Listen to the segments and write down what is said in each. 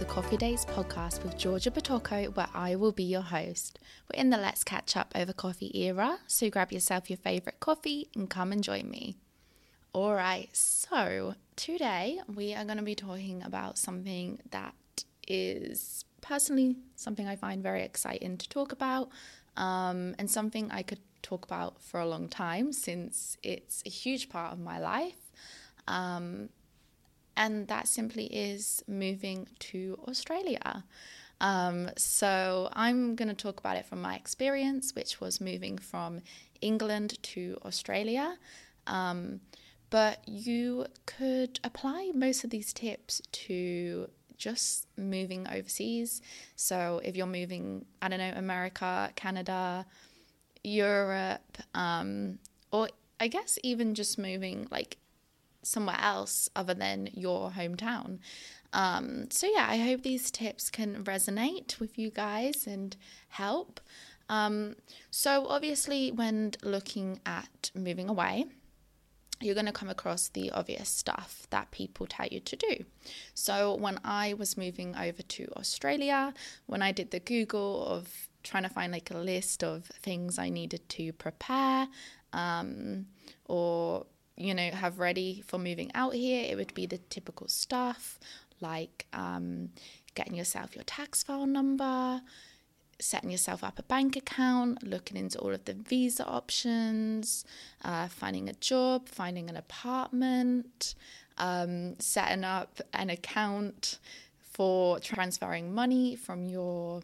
the Coffee Dates podcast with Georgia Batoko, where I will be your host. We're in the Let's Catch Up over coffee era, so grab yourself your favorite coffee and come and join me. All right, so today we are going to be talking about something that is personally something I find very exciting to talk about, um, and something I could talk about for a long time since it's a huge part of my life. Um, and that simply is moving to Australia. Um, so I'm going to talk about it from my experience, which was moving from England to Australia. Um, but you could apply most of these tips to just moving overseas. So if you're moving, I don't know, America, Canada, Europe, um, or I guess even just moving like somewhere else other than your hometown. Um, so, yeah, I hope these tips can resonate with you guys and help. Um, so, obviously, when looking at moving away, you're going to come across the obvious stuff that people tell you to do. So, when I was moving over to Australia, when I did the Google of trying to find like a list of things I needed to prepare um, or you know, have ready for moving out here, it would be the typical stuff like um, getting yourself your tax file number, setting yourself up a bank account, looking into all of the visa options, uh, finding a job, finding an apartment, um, setting up an account for transferring money from your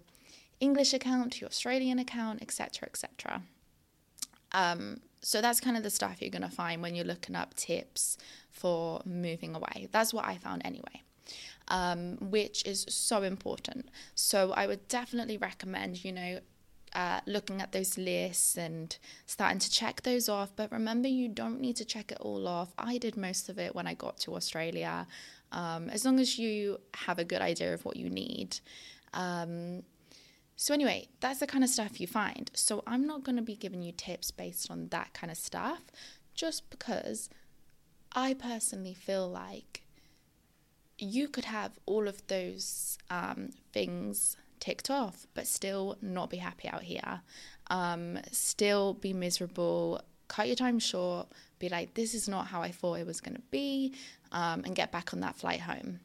English account to your Australian account, etc., etc. Um, so that's kind of the stuff you're going to find when you're looking up tips for moving away. That's what I found anyway. Um, which is so important. So I would definitely recommend, you know, uh, looking at those lists and starting to check those off. But remember, you don't need to check it all off. I did most of it when I got to Australia. Um, as long as you have a good idea of what you need. Um, so, anyway, that's the kind of stuff you find. So, I'm not going to be giving you tips based on that kind of stuff just because I personally feel like you could have all of those um, things ticked off, but still not be happy out here, um, still be miserable, cut your time short, be like, this is not how I thought it was going to be, um, and get back on that flight home.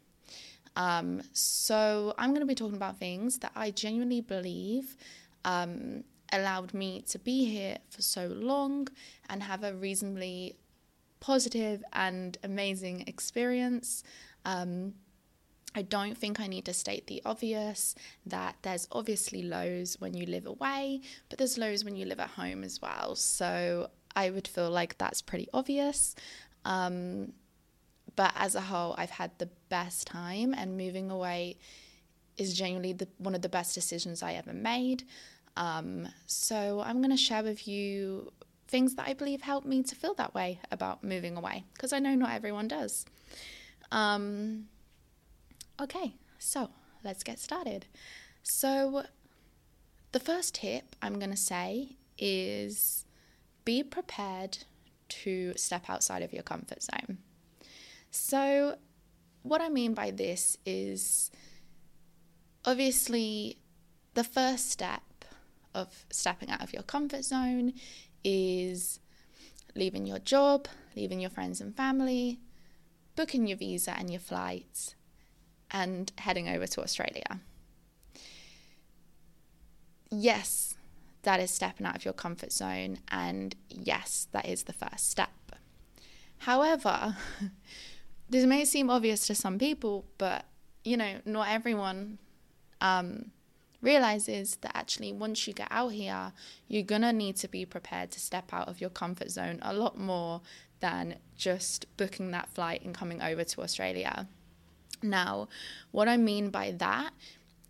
Um, so I'm going to be talking about things that I genuinely believe um, allowed me to be here for so long and have a reasonably positive and amazing experience. Um, I don't think I need to state the obvious that there's obviously lows when you live away, but there's lows when you live at home as well. So I would feel like that's pretty obvious. Um, but as a whole, I've had the best time, and moving away is genuinely the, one of the best decisions I ever made. Um, so I'm going to share with you things that I believe helped me to feel that way about moving away, because I know not everyone does. Um, okay, so let's get started. So, the first tip I'm going to say is be prepared to step outside of your comfort zone. So, what I mean by this is obviously the first step of stepping out of your comfort zone is leaving your job, leaving your friends and family, booking your visa and your flights, and heading over to Australia. Yes, that is stepping out of your comfort zone, and yes, that is the first step. However, this may seem obvious to some people, but you know, not everyone um, realizes that actually once you get out here, you're gonna need to be prepared to step out of your comfort zone a lot more than just booking that flight and coming over to Australia. Now, what I mean by that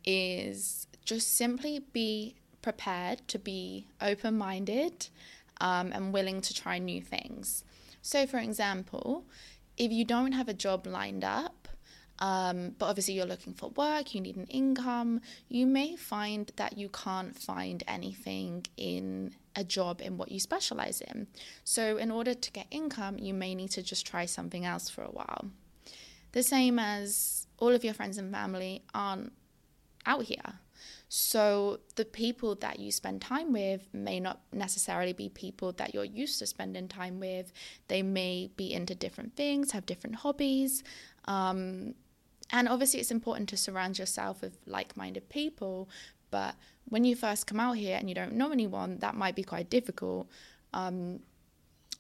is just simply be prepared to be open minded um, and willing to try new things. So, for example, if you don't have a job lined up, um, but obviously you're looking for work, you need an income, you may find that you can't find anything in a job in what you specialize in. So, in order to get income, you may need to just try something else for a while. The same as all of your friends and family aren't out here. So the people that you spend time with may not necessarily be people that you're used to spending time with. They may be into different things, have different hobbies. Um, and obviously, it's important to surround yourself with like minded people. But when you first come out here and you don't know anyone, that might be quite difficult. Um,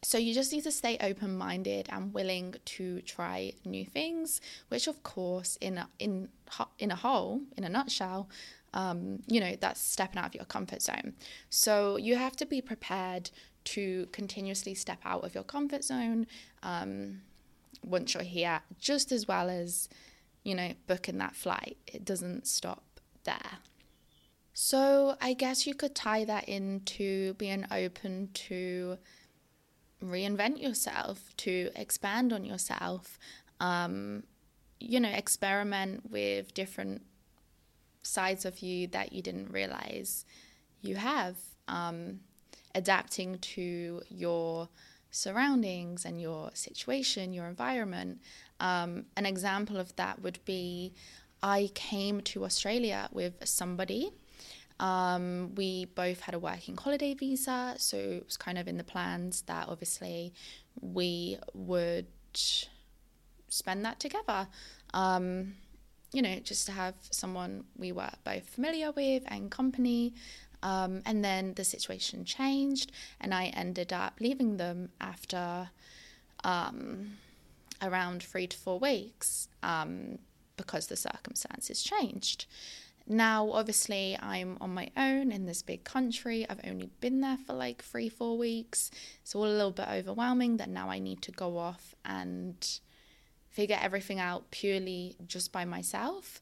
so you just need to stay open minded and willing to try new things, which of course in a, in in a whole, in a nutshell, um, you know, that's stepping out of your comfort zone. So you have to be prepared to continuously step out of your comfort zone um, once you're here, just as well as, you know, booking that flight. It doesn't stop there. So I guess you could tie that into being open to reinvent yourself, to expand on yourself, um, you know, experiment with different sides of you that you didn't realize you have, um, adapting to your surroundings and your situation, your environment. Um, an example of that would be I came to Australia with somebody um, we both had a working holiday visa, so it was kind of in the plans that obviously we would spend that together. Um, you know, just to have someone we were both familiar with and company. Um, and then the situation changed, and I ended up leaving them after um, around three to four weeks um, because the circumstances changed. Now, obviously, I'm on my own in this big country. I've only been there for like three, four weeks. It's all a little bit overwhelming that now I need to go off and figure everything out purely just by myself.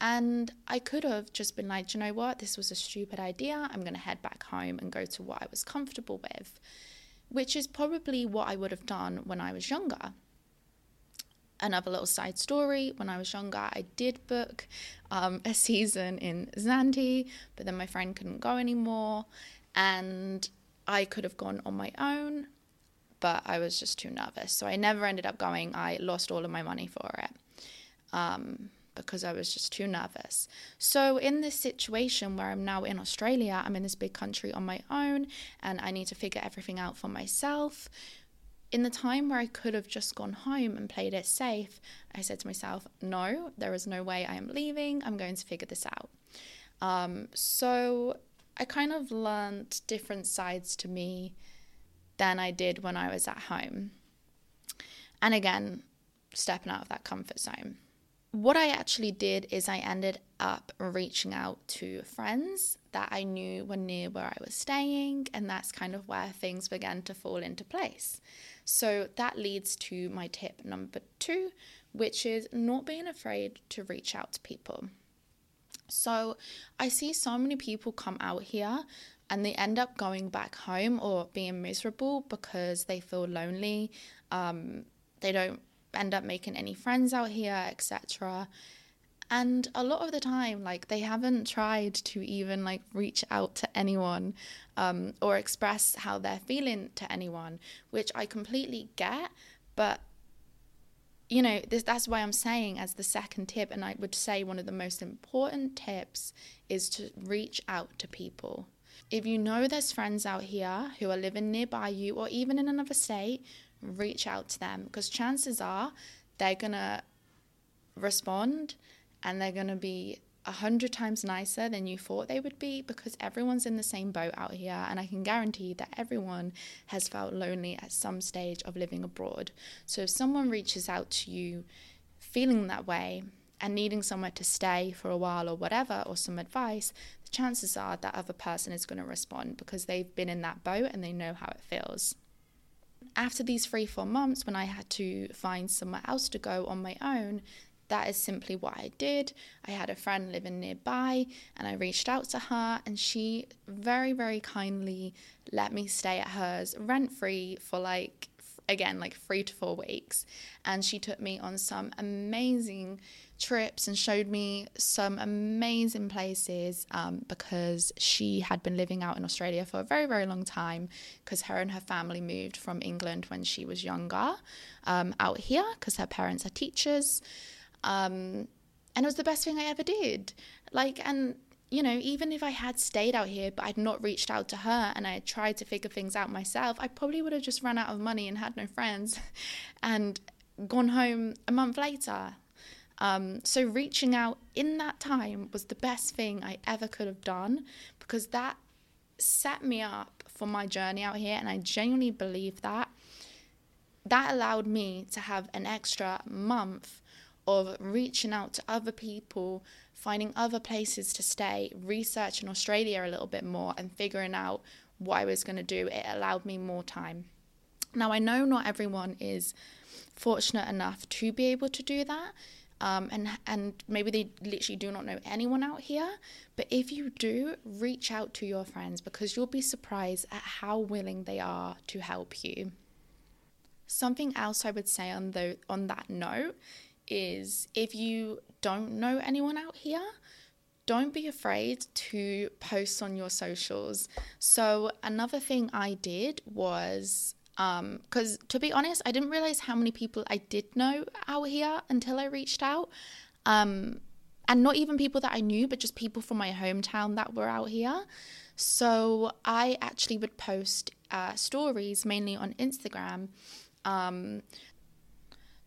And I could have just been like, you know what, this was a stupid idea. I'm going to head back home and go to what I was comfortable with, which is probably what I would have done when I was younger another little side story when I was younger, I did book um, a season in Zante, but then my friend couldn't go anymore. And I could have gone on my own, but I was just too nervous. So I never ended up going. I lost all of my money for it. Um, because I was just too nervous. So, in this situation where I'm now in Australia, I'm in this big country on my own and I need to figure everything out for myself in the time where I could have just gone home and played it safe, I said to myself, no, there is no way I am leaving. I'm going to figure this out. Um, so I kind of learned different sides to me than I did when I was at home. And again, stepping out of that comfort zone. What I actually did is I ended up reaching out to friends that I knew were near where I was staying, and that's kind of where things began to fall into place. So that leads to my tip number two, which is not being afraid to reach out to people. So I see so many people come out here and they end up going back home or being miserable because they feel lonely. Um, they don't end up making any friends out here, etc. And a lot of the time, like they haven't tried to even like reach out to anyone um, or express how they're feeling to anyone, which I completely get. But you know, this, that's why I'm saying as the second tip, and I would say one of the most important tips is to reach out to people. If you know there's friends out here who are living nearby you or even in another state, reach out to them because chances are they're gonna respond and they're going to be a hundred times nicer than you thought they would be because everyone's in the same boat out here. And i can guarantee that everyone has felt lonely at some stage of living abroad. So if someone reaches out to you feeling that way and needing somewhere to stay for a while or whatever or some advice the chances are that other person is going to respond because they've been in that boat and they know how it feels after these three four months when i had to find somewhere else to go on my own that is simply what I did. I had a friend living nearby and I reached out to her, and she very, very kindly let me stay at hers rent free for like, again, like three to four weeks. And she took me on some amazing trips and showed me some amazing places um, because she had been living out in Australia for a very, very long time because her and her family moved from England when she was younger um, out here because her parents are teachers. Um, and it was the best thing I ever did. Like, and you know, even if I had stayed out here but I'd not reached out to her and I had tried to figure things out myself, I probably would have just run out of money and had no friends and gone home a month later. Um, so reaching out in that time was the best thing I ever could have done because that set me up for my journey out here, and I genuinely believe that. That allowed me to have an extra month of reaching out to other people, finding other places to stay, researching Australia a little bit more, and figuring out what I was going to do. It allowed me more time. Now, I know not everyone is fortunate enough to be able to do that. Um, and and maybe they literally do not know anyone out here. But if you do, reach out to your friends because you'll be surprised at how willing they are to help you. Something else I would say on the on that note is if you don't know anyone out here, don't be afraid to post on your socials. So another thing I did was because um, to be honest, I didn't realize how many people I did know out here until I reached out. Um, and not even people that I knew, but just people from my hometown that were out here. So I actually would post uh, stories mainly on Instagram, um,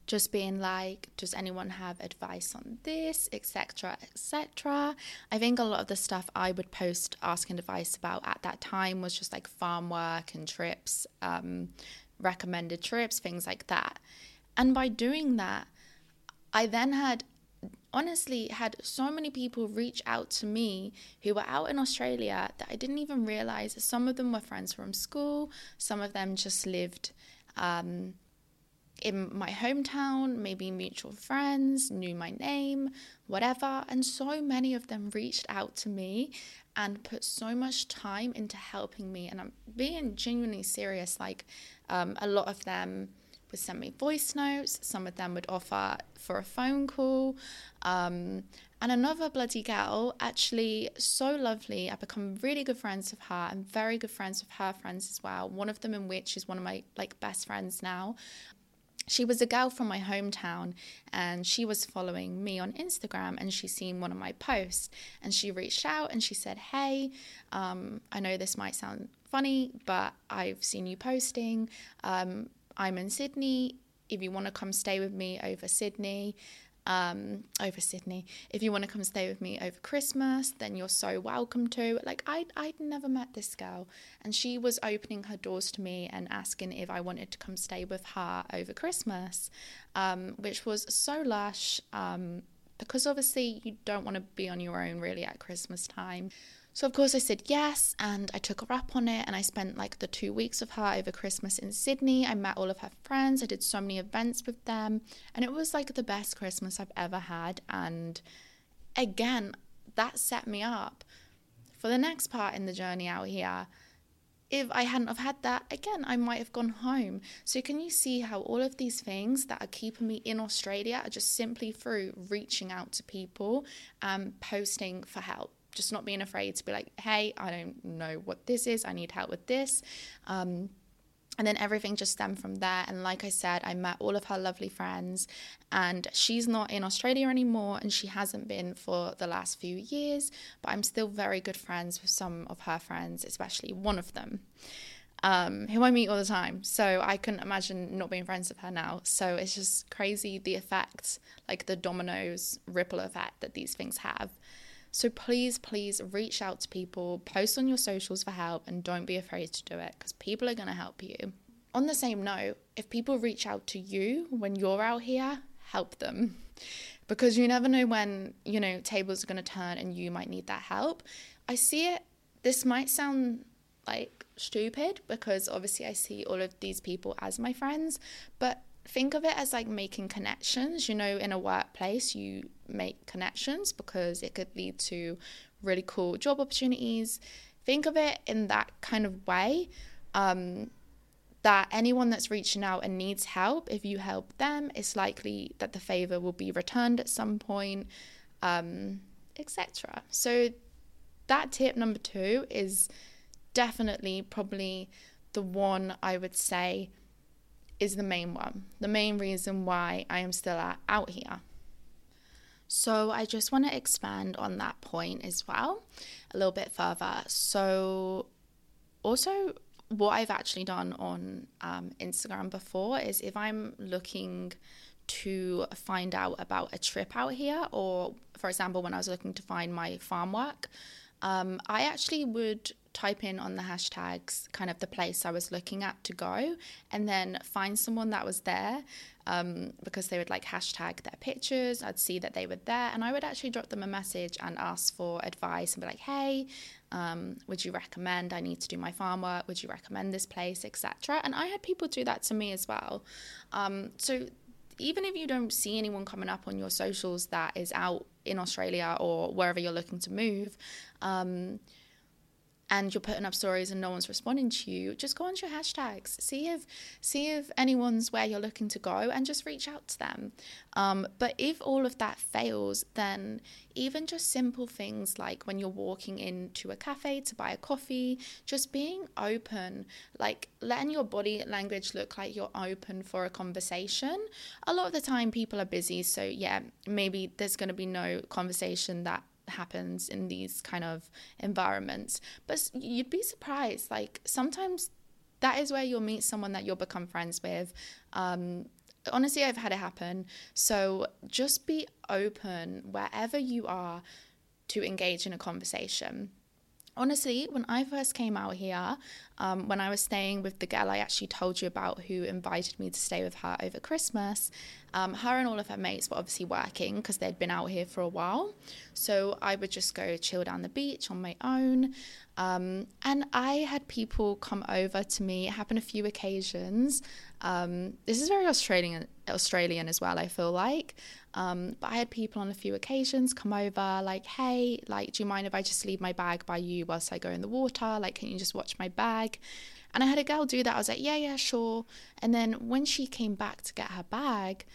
just being like, does anyone have advice on this, etc., etc. I think a lot of the stuff I would post asking advice about at that time was just like farm work and trips, um, recommended trips, things like that. And by doing that, I then had honestly had so many people reach out to me who were out in Australia that I didn't even realize. Some of them were friends from school, some of them just lived um, in my hometown, maybe mutual friends, knew my name, whatever. And so many of them reached out to me and put so much time into helping me. And I'm being genuinely serious. Like, um, a lot of them would send me voice notes, some of them would offer for a phone call. Um, and another bloody girl, actually so lovely. I've become really good friends with her and very good friends with her friends as well. One of them in which is one of my like best friends now she was a girl from my hometown and she was following me on Instagram and she seen one of my posts and she reached out and she said, Hey, um, I know this might sound funny, but I've seen you posting. Um, I'm in Sydney. If you want to come stay with me over Sydney, um, over Sydney. If you want to come stay with me over Christmas, then you're so welcome to. Like I'd, I'd never met this girl, and she was opening her doors to me and asking if I wanted to come stay with her over Christmas, um, which was so lush. Um, because obviously you don't want to be on your own really at Christmas time. So, of course, I said yes, and I took her up on it. And I spent like the two weeks of her over Christmas in Sydney. I met all of her friends, I did so many events with them, and it was like the best Christmas I've ever had. And again, that set me up for the next part in the journey out here. If I hadn't have had that, again, I might have gone home. So, can you see how all of these things that are keeping me in Australia are just simply through reaching out to people and posting for help? Just not being afraid to be like, hey, I don't know what this is. I need help with this. Um, and then everything just stemmed from there. And like I said, I met all of her lovely friends, and she's not in Australia anymore, and she hasn't been for the last few years. But I'm still very good friends with some of her friends, especially one of them. Um, who I meet all the time. So I couldn't imagine not being friends with her now. So it's just crazy the effect, like the dominoes ripple effect that these things have. So please, please reach out to people, post on your socials for help, and don't be afraid to do it because people are going to help you. On the same note, if people reach out to you when you're out here, help them because you never know when, you know, tables are going to turn and you might need that help. I see it, this might sound like stupid because obviously I see all of these people as my friends, but think of it as like making connections. You know, in a workplace, you make connections because it could lead to really cool job opportunities. Think of it in that kind of way. Um, that anyone that's reaching out and needs help, if you help them, it's likely that the favor will be returned at some point, um, etc. So, that tip number two is definitely probably the one I would say is the main one, the main reason why I am still out here. So I just want to expand on that point as well a little bit further. So, also, what I've actually done on um, Instagram before is if I'm looking to find out about a trip out here, or for example, when I was looking to find my farm work, um, I actually would type in on the hashtags kind of the place I was looking at to go and then find someone that was there um, because they would like hashtag their pictures. I'd see that they were there and I would actually drop them a message and ask for advice and be like, hey, um, would you recommend I need to do my farm work? Would you recommend this place, etc. And I had people do that to me as well. Um, so even if you don't see anyone coming up on your socials that is out in Australia or wherever you're looking to move, um, and you're putting up stories and no one's responding to you, just go onto your hashtags. See if see if anyone's where you're looking to go and just reach out to them. Um, but if all of that fails, then even just simple things like when you're walking into a cafe to buy a coffee, just being open, like letting your body language look like you're open for a conversation. A lot of the time people are busy, so yeah, maybe there's going to be no conversation that happens in these kind of environments. But you'd be surprised. Like sometimes that is where you'll meet someone that you'll become friends with. Um, honestly, I've had it happen. So just be open wherever you are to engage in a conversation honestly, when I first came out here, um, when I was staying with the girl I actually told you about who invited me to stay with her over Christmas, um, her and all of her mates were obviously working because they'd been out here for a while. So I would just go chill down the beach on my own. Um, and I had people come over to me. It happened a few occasions. Um, this is very Australian, Australian as well. I feel like. Um, but I had people on a few occasions come over, like, hey, like, do you mind if I just leave my bag by you whilst I go in the water? Like, can you just watch my bag? And I had a girl do that. I was like, yeah, yeah, sure. And then when she came back to get her bag,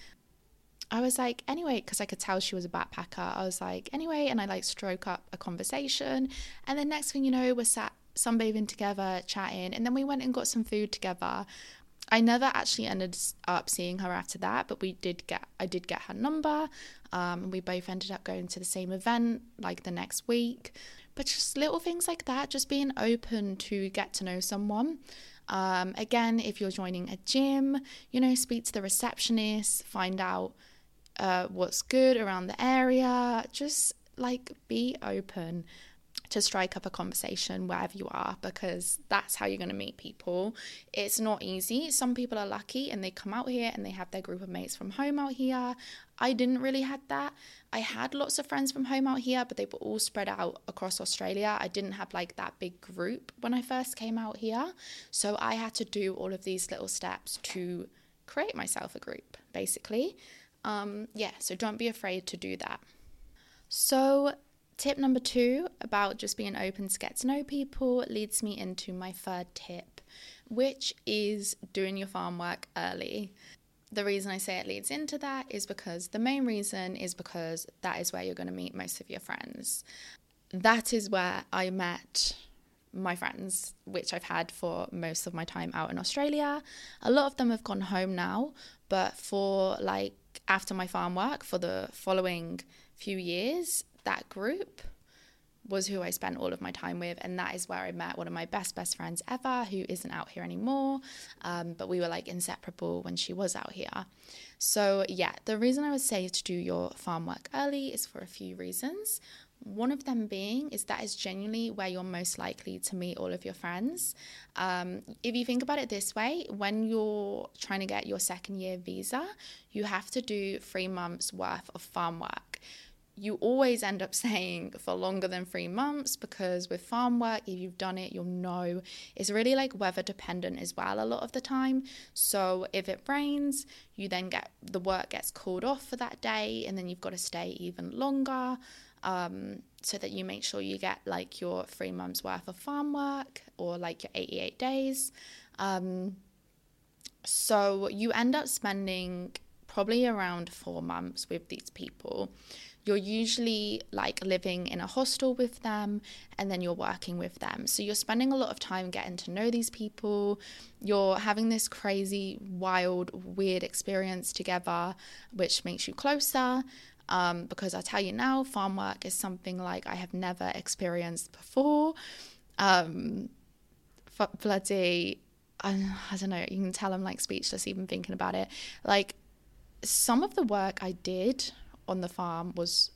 I was like, anyway, because I could tell she was a backpacker. I was like, anyway, and I like stroke up a conversation. And then next thing you know, we're sat sunbathing together, chatting. And then we went and got some food together. I never actually ended up seeing her after that, but we did get I did get her number. Um, we both ended up going to the same event like the next week. But just little things like that, just being open to get to know someone. Um, again, if you're joining a gym, you know, speak to the receptionist, find out uh, what's good around the area. Just like be open to strike up a conversation wherever you are because that's how you're going to meet people. It's not easy. Some people are lucky and they come out here and they have their group of mates from home out here. I didn't really had that. I had lots of friends from home out here, but they were all spread out across Australia. I didn't have like that big group when I first came out here. So I had to do all of these little steps to create myself a group, basically. Um, yeah, so don't be afraid to do that. So Tip number two about just being open to get to know people leads me into my third tip, which is doing your farm work early. The reason I say it leads into that is because the main reason is because that is where you're going to meet most of your friends. That is where I met my friends, which I've had for most of my time out in Australia. A lot of them have gone home now, but for like after my farm work, for the following few years, that group was who I spent all of my time with, and that is where I met one of my best best friends ever, who isn't out here anymore. Um, but we were like inseparable when she was out here. So yeah, the reason I would say to do your farm work early is for a few reasons. One of them being is that is genuinely where you're most likely to meet all of your friends. Um, if you think about it this way, when you're trying to get your second year visa, you have to do three months worth of farm work you always end up saying for longer than three months because with farm work, if you've done it, you'll know it's really like weather dependent as well a lot of the time. So if it rains, you then get the work gets called off for that day, and then you've got to stay even longer. Um, so that you make sure you get like your three months worth of farm work or like your 88 days. Um, so you end up spending probably around four months with these people you're usually like living in a hostel with them and then you're working with them. So you're spending a lot of time getting to know these people. You're having this crazy, wild, weird experience together, which makes you closer. um, because I tell you now, farm work is something like I have never experienced before. Um, bloody, I, I don't know, you can tell I'm like speechless even thinking about it. Like, some of the work I did on the farm was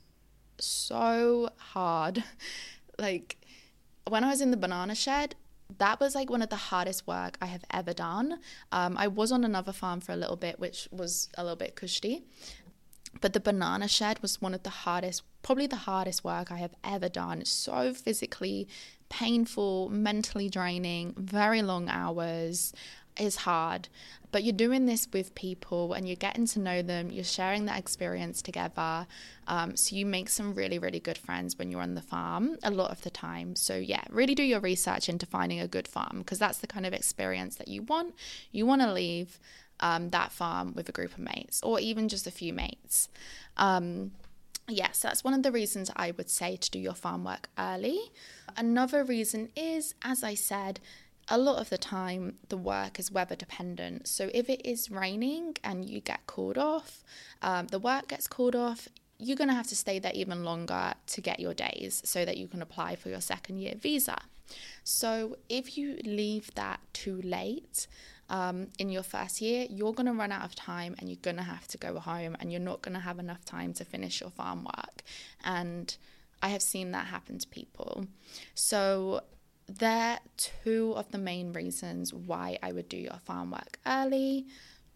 so hard. like, when I was in the banana shed, that was like one of the hardest work I have ever done. Um, I was on another farm for a little bit, which was a little bit cushy. But the banana shed was one of the hardest, probably the hardest work I have ever done. So physically painful, mentally draining, very long hours is hard. But you're doing this with people and you're getting to know them, you're sharing that experience together. Um, so you make some really, really good friends when you're on the farm a lot of the time. So, yeah, really do your research into finding a good farm because that's the kind of experience that you want. You want to leave um, that farm with a group of mates or even just a few mates. Um, yes, that's one of the reasons I would say to do your farm work early. Another reason is, as I said, a lot of the time the work is weather dependent. So if it is raining and you get called off, um, the work gets called off, you're going to have to stay there even longer to get your days so that you can apply for your second year visa. So if you leave that too late, um, in your first year, you're going to run out of time and you're going to have to go home and you're not going to have enough time to finish your farm work. And I have seen that happen to people. So they're two of the main reasons why I would do your farm work early.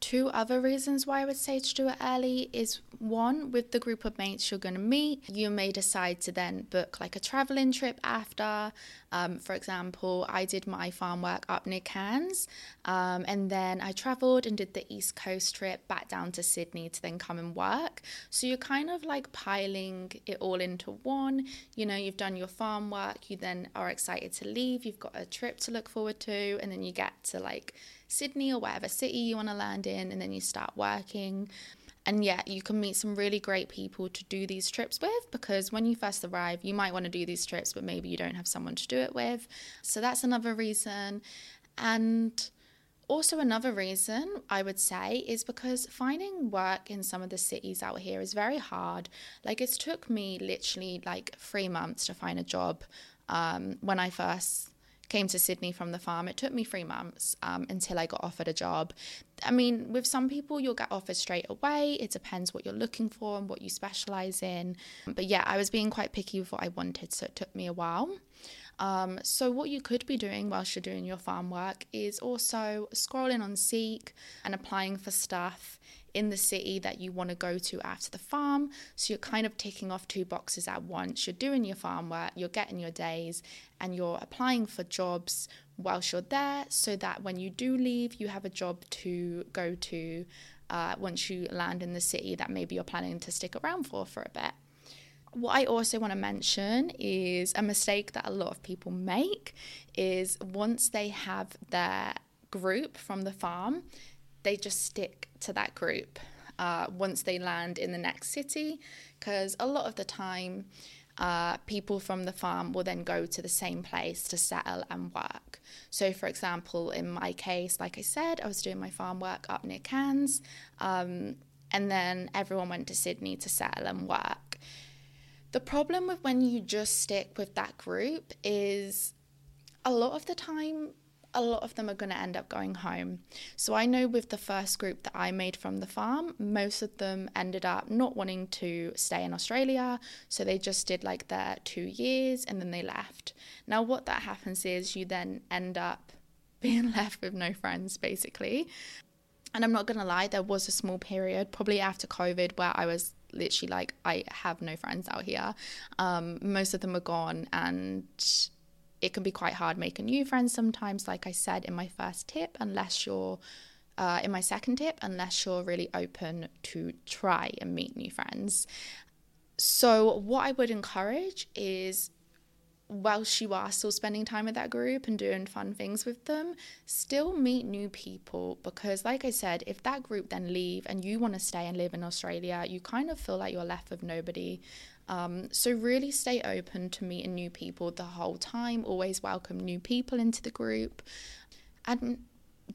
Two other reasons why I would say to do it early is one, with the group of mates you're going to meet, you may decide to then book like a traveling trip after. Um, for example, I did my farm work up near Cairns um, and then I travelled and did the East Coast trip back down to Sydney to then come and work. So you're kind of like piling it all into one. You know, you've done your farm work, you then are excited to leave, you've got a trip to look forward to, and then you get to like Sydney or whatever city you want to land in, and then you start working. And yeah, you can meet some really great people to do these trips with because when you first arrive, you might want to do these trips, but maybe you don't have someone to do it with. So that's another reason. And also, another reason I would say is because finding work in some of the cities out here is very hard. Like, it took me literally like three months to find a job um, when I first came to Sydney from the farm. It took me three months um, until I got offered a job. I mean, with some people, you'll get offers straight away. It depends what you're looking for and what you specialize in. But yeah, I was being quite picky with what I wanted, so it took me a while. Um, so, what you could be doing whilst you're doing your farm work is also scrolling on Seek and applying for stuff in the city that you want to go to after the farm. So you're kind of ticking off two boxes at once. You're doing your farm work, you're getting your days, and you're applying for jobs whilst you're there so that when you do leave, you have a job to go to uh, once you land in the city that maybe you're planning to stick around for for a bit. What I also want to mention is a mistake that a lot of people make is once they have their group from the farm, they just stick to that group uh, once they land in the next city because a lot of the time uh, people from the farm will then go to the same place to settle and work. So, for example, in my case, like I said, I was doing my farm work up near Cairns, um, and then everyone went to Sydney to settle and work. The problem with when you just stick with that group is a lot of the time a lot of them are going to end up going home. So I know with the first group that I made from the farm, most of them ended up not wanting to stay in Australia. So they just did like their two years and then they left. Now, what that happens is you then end up being left with no friends basically. And I'm not going to lie, there was a small period, probably after COVID, where I was literally like, I have no friends out here. Um, most of them are gone and it can be quite hard making new friends sometimes, like I said in my first tip, unless you're uh, in my second tip, unless you're really open to try and meet new friends. So, what I would encourage is whilst you are still spending time with that group and doing fun things with them, still meet new people because, like I said, if that group then leave and you want to stay and live in Australia, you kind of feel like you're left with nobody. Um, so, really stay open to meeting new people the whole time. Always welcome new people into the group. And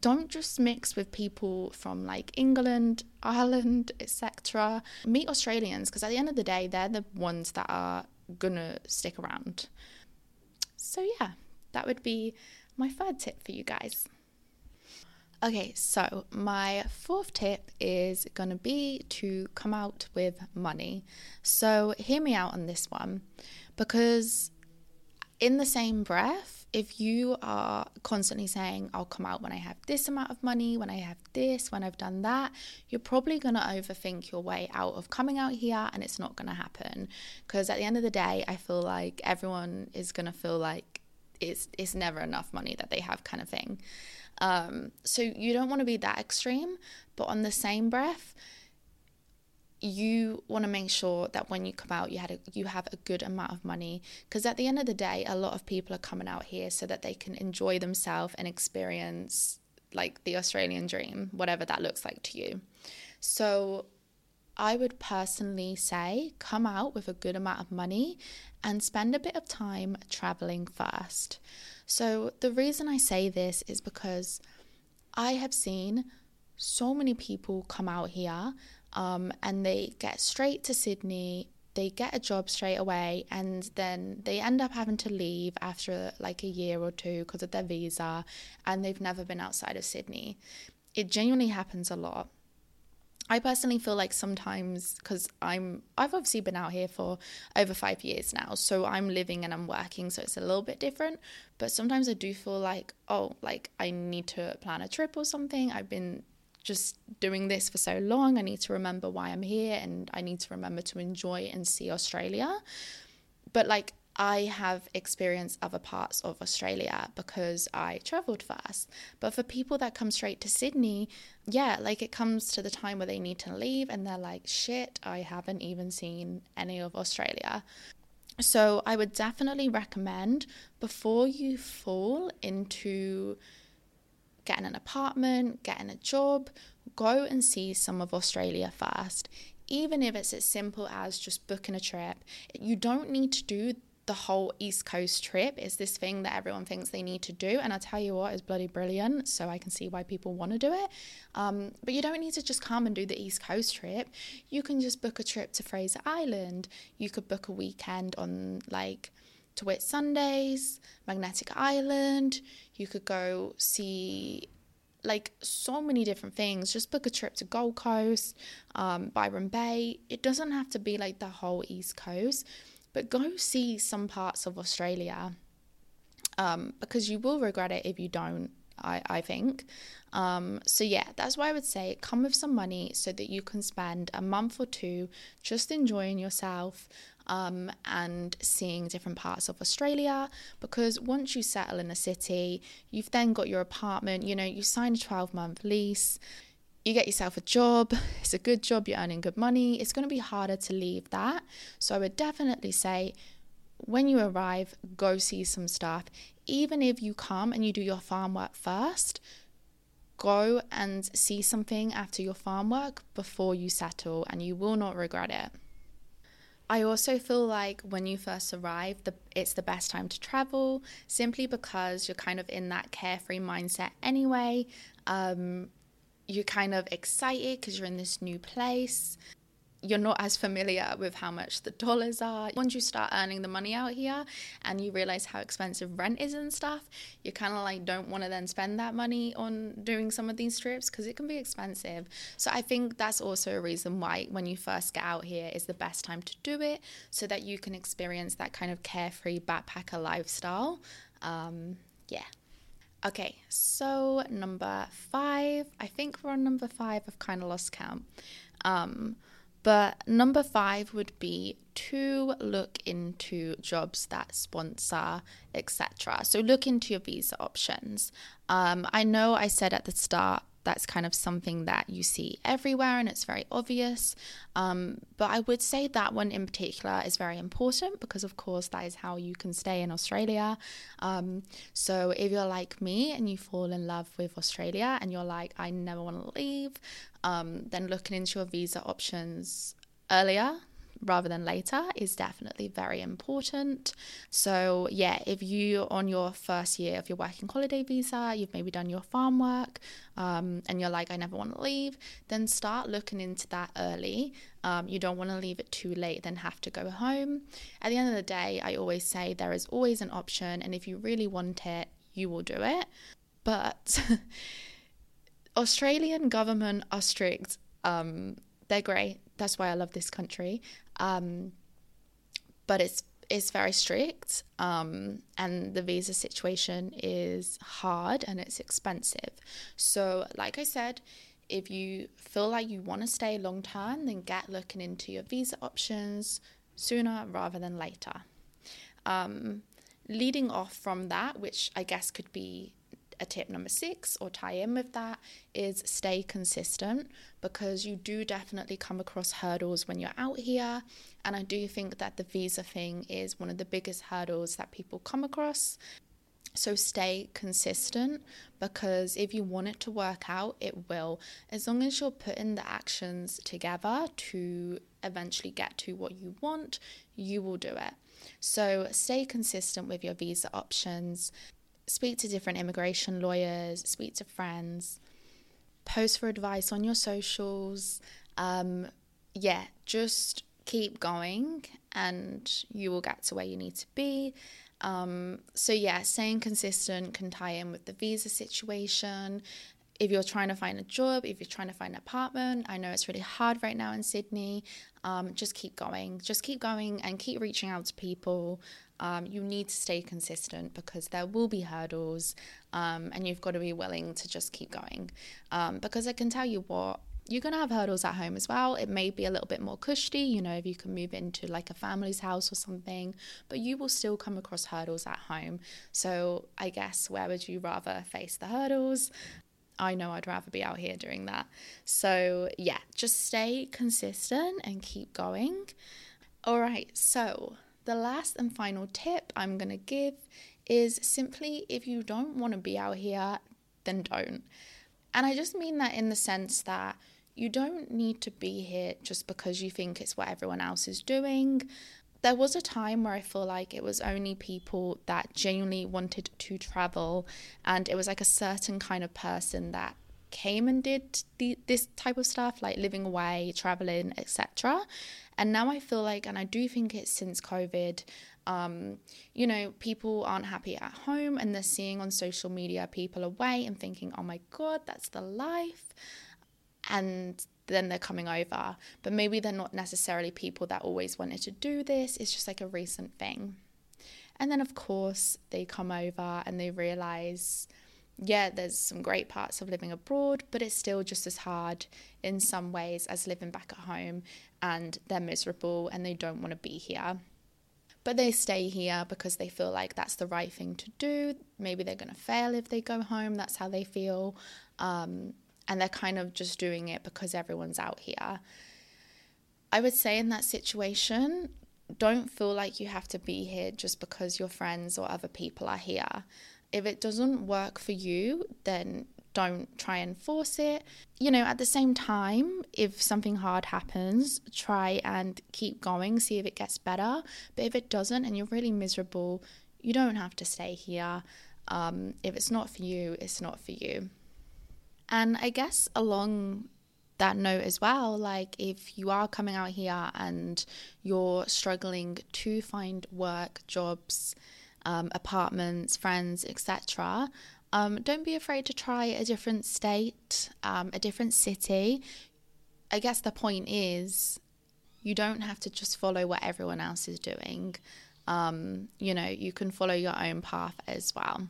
don't just mix with people from like England, Ireland, etc. Meet Australians because at the end of the day, they're the ones that are gonna stick around. So, yeah, that would be my third tip for you guys. Okay, so my fourth tip is going to be to come out with money. So, hear me out on this one because, in the same breath, if you are constantly saying, I'll come out when I have this amount of money, when I have this, when I've done that, you're probably going to overthink your way out of coming out here and it's not going to happen. Because at the end of the day, I feel like everyone is going to feel like it's, it's never enough money that they have, kind of thing. Um, so you don't want to be that extreme, but on the same breath, you want to make sure that when you come out you had a, you have a good amount of money. Because at the end of the day a lot of people are coming out here so that they can enjoy themselves and experience like the Australian dream whatever that looks like to you. So I would personally say come out with a good amount of money and spend a bit of time traveling first so the reason I say this is because I have seen so many people come out here um, and they get straight to Sydney. They get a job straight away, and then they end up having to leave after like a year or two because of their visa, and they've never been outside of Sydney. It genuinely happens a lot. I personally feel like sometimes because I'm I've obviously been out here for over 5 years now so I'm living and I'm working so it's a little bit different but sometimes I do feel like oh like I need to plan a trip or something I've been just doing this for so long. I need to remember why I'm here and I need to remember to enjoy and see Australia. But like, I have experienced other parts of Australia because I traveled fast. But for people that come straight to Sydney, yeah, like it comes to the time where they need to leave and they're like, shit, I haven't even seen any of Australia. So I would definitely recommend before you fall into getting an apartment, getting a job, go and see some of Australia first. Even if it's as simple as just booking a trip, you don't need to do the whole East Coast trip. Is this thing that everyone thinks they need to do? And I tell you what, it's bloody brilliant. So I can see why people want to do it. Um, but you don't need to just come and do the East Coast trip. You can just book a trip to Fraser Island. You could book a weekend on like to Whitsundays, Magnetic Island. You could go see like so many different things. Just book a trip to Gold Coast, um, Byron Bay. It doesn't have to be like the whole East Coast, but go see some parts of Australia um, because you will regret it if you don't. I, I think. Um, so, yeah, that's why I would say come with some money so that you can spend a month or two just enjoying yourself, um, and seeing different parts of Australia. Because once you settle in a city, you've then got your apartment, you know, you sign a 12 month lease. You get yourself a job, it's a good job, you're earning good money. It's going to be harder to leave that. So, I would definitely say when you arrive, go see some stuff. Even if you come and you do your farm work first, go and see something after your farm work before you settle, and you will not regret it. I also feel like when you first arrive, the, it's the best time to travel simply because you're kind of in that carefree mindset anyway. Um, you're kind of excited because you're in this new place you're not as familiar with how much the dollars are. Once you start earning the money out here and you realize how expensive rent is and stuff, you kind of like don't want to then spend that money on doing some of these trips because it can be expensive. So I think that's also a reason why when you first get out here is the best time to do it so that you can experience that kind of carefree backpacker lifestyle. Um, yeah. Okay, so number five, I think we're on number five. I've kind of lost count. Um, but number five would be to look into jobs that sponsor, etc. So look into your visa options. Um, I know I said at the start that's kind of something that you see everywhere and it's very obvious. Um, but I would say that one in particular is very important because, of course, that is how you can stay in Australia. Um, so if you're like me and you fall in love with Australia and you're like, I never want to leave, um, then looking into your visa options earlier rather than later is definitely very important. So, yeah, if you on your first year of your working holiday visa, you've maybe done your farm work um, and you're like, I never want to leave, then start looking into that early. Um, you don't want to leave it too late, then have to go home. At the end of the day, I always say there is always an option, and if you really want it, you will do it. But Australian government are strict. Um, they're great. That's why I love this country. Um, but it's it's very strict, um, and the visa situation is hard and it's expensive. So, like I said, if you feel like you want to stay long term, then get looking into your visa options sooner rather than later. Um, leading off from that, which I guess could be a tip number six or tie in with that is stay consistent because you do definitely come across hurdles when you're out here. And I do think that the visa thing is one of the biggest hurdles that people come across. So stay consistent because if you want it to work out, it will. As long as you're putting the actions together to eventually get to what you want, you will do it. So stay consistent with your visa options speak to different immigration lawyers, speak to friends, post for advice on your socials. Um, yeah, just keep going and you will get to where you need to be. Um, so, yeah, staying consistent can tie in with the visa situation. If you're trying to find a job, if you're trying to find an apartment, I know it's really hard right now in Sydney. Um, just keep going. Just keep going and keep reaching out to people um, you need to stay consistent because there will be hurdles um, and you've got to be willing to just keep going. Um, because I can tell you what, you're going to have hurdles at home as well. It may be a little bit more cushy, you know, if you can move into like a family's house or something, but you will still come across hurdles at home. So I guess where would you rather face the hurdles? I know I'd rather be out here doing that. So yeah, just stay consistent and keep going. All right, so the last and final tip I'm going to give is simply if you don't want to be out here, then don't. And I just mean that in the sense that you don't need to be here just because you think it's what everyone else is doing. There was a time where I feel like it was only people that genuinely wanted to travel, and it was like a certain kind of person that came and did the, this type of stuff, like living away, traveling, etc. And now I feel like, and I do think it's since COVID, um, you know, people aren't happy at home and they're seeing on social media people away and thinking, oh my God, that's the life. And then they're coming over. But maybe they're not necessarily people that always wanted to do this, it's just like a recent thing. And then, of course, they come over and they realize yeah, there's some great parts of living abroad, but it's still just as hard in some ways as living back at home, and they're miserable and they don't want to be here. But they stay here because they feel like that's the right thing to do. Maybe they're going to fail if they go home, that's how they feel. Um, and they're kind of just doing it because everyone's out here. I would say in that situation, don't feel like you have to be here just because your friends or other people are here if it doesn't work for you, then don't try and force it. You know, at the same time, if something hard happens, try and keep going, see if it gets better. But if it doesn't and you're really miserable, you don't have to stay here. Um, if it's not for you, it's not for you. And I guess along that note as well, like if you are coming out here and you're struggling to find work, jobs, um, apartments, friends, etc. Um, don't be afraid to try a different state, um, a different city. I guess the point is you don't have to just follow what everyone else is doing. Um, you know, you can follow your own path as well.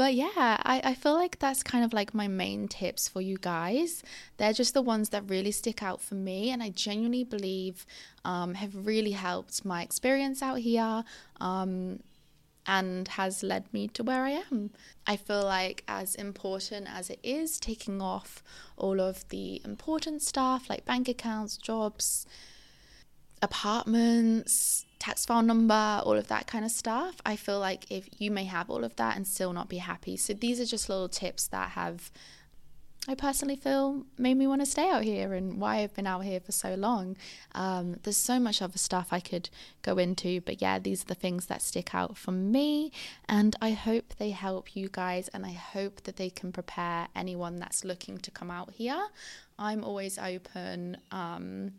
But yeah, I, I feel like that's kind of like my main tips for you guys. They're just the ones that really stick out for me, and I genuinely believe um, have really helped my experience out here. Um, and has led me to where I am. I feel like, as important as it is taking off all of the important stuff like bank accounts, jobs, apartments, tax file number, all of that kind of stuff. I feel like if you may have all of that and still not be happy. So these are just little tips that have I personally feel made me want to stay out here and why I've been out here for so long. Um, there's so much other stuff I could go into, but yeah, these are the things that stick out for me. And I hope they help you guys, and I hope that they can prepare anyone that's looking to come out here. I'm always open. Um,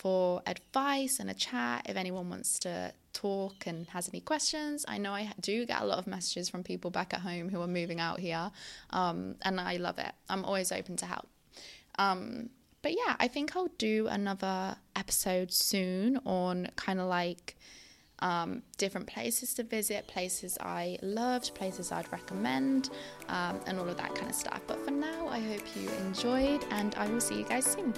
for advice and a chat if anyone wants to talk and has any questions. I know I do get a lot of messages from people back at home who are moving out here, um, and I love it. I'm always open to help. Um, but yeah, I think I'll do another episode soon on kind of like um, different places to visit, places I loved, places I'd recommend, um, and all of that kind of stuff. But for now, I hope you enjoyed, and I will see you guys soon.